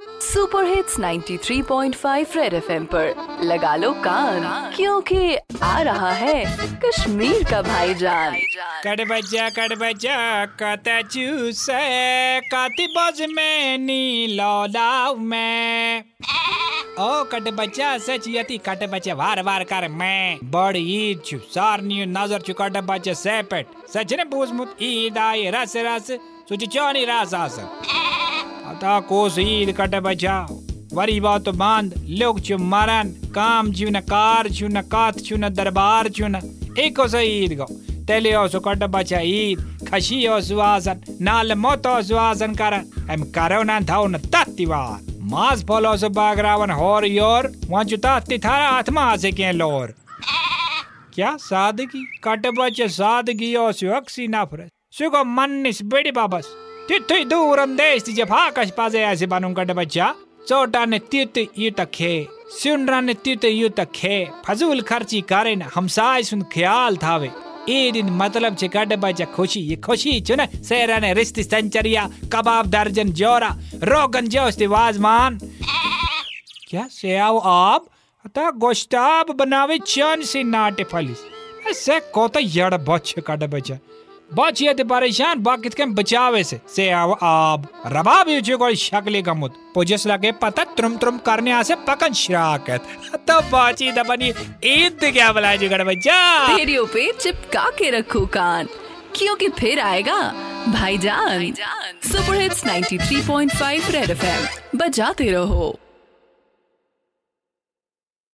Super hits 93.5 red FM पर। लगा लो कान, क्योंकि आ रहा है कश्मीर का भाईजान। कट बजा कत चूस काती बज में नी लौलाव में। ओ, कट बच्चा सच यति कट बच्चा वार वार कर मैं। बड़ी ईद छु सार नज़र छु कट बच्चा सेपेट। सच ने पूछमुत ईद आई रस रस, सुच चोनी रस आस। अता कोस ईद कट बच्चा वरी बात बंद लोग छु मरन, काम छु न कार छु न कात छु न दरबार छु न एको से ईद गो। तेले ओ कट बच्चा ईद। खशी ओ सुवासन नाल मोत ओ सुवासन कर हम करो ना थाउ न तत्तिवार मास फॉलो से बागरावन होर योर। वहाँ तत्ति थारा आत्मा से के लोर। क्या सादगी? कट बच्चे सादगी ओ सुअक्सी नफरत। सुगो मन्निस बेड़ी बाबस। तिथुई दूरम देश तिजे फाकश पाजे ऐसे बानुं कट बच्चा चोटा ने तीर्थ युत खे सुनरा ने तीर्थ युत खे फजूल खर्ची करे न हमसाय सुन ख्याल थावे ए दिन मतलब छे कट बच्चा खुशी ये खुशी चुन सेरा ने रिश्ती संचरिया कबाब दर्जन जोरा रोगन जोस्ती वाजमान क्या से आओ आप अता गोश्ताब बनावे चन से नाटे फलिस ऐसे कोता यड़ बच्चा बच ये परेशान बाकित के बचावे से। से आप रबाब युचे कोई शक्ले गमुत पुजस लगे पता त्रुम त्रुम करने आसे पकन शराकत तो बाची दबनी ईद क्या बुलाए जी कट बच्चा? रेडियो पे चिपका के रखो कान। क्योंकि फिर आएगा? भाईजान सुपर हिट्स 93.5 रेड एफएम बजाते रहो।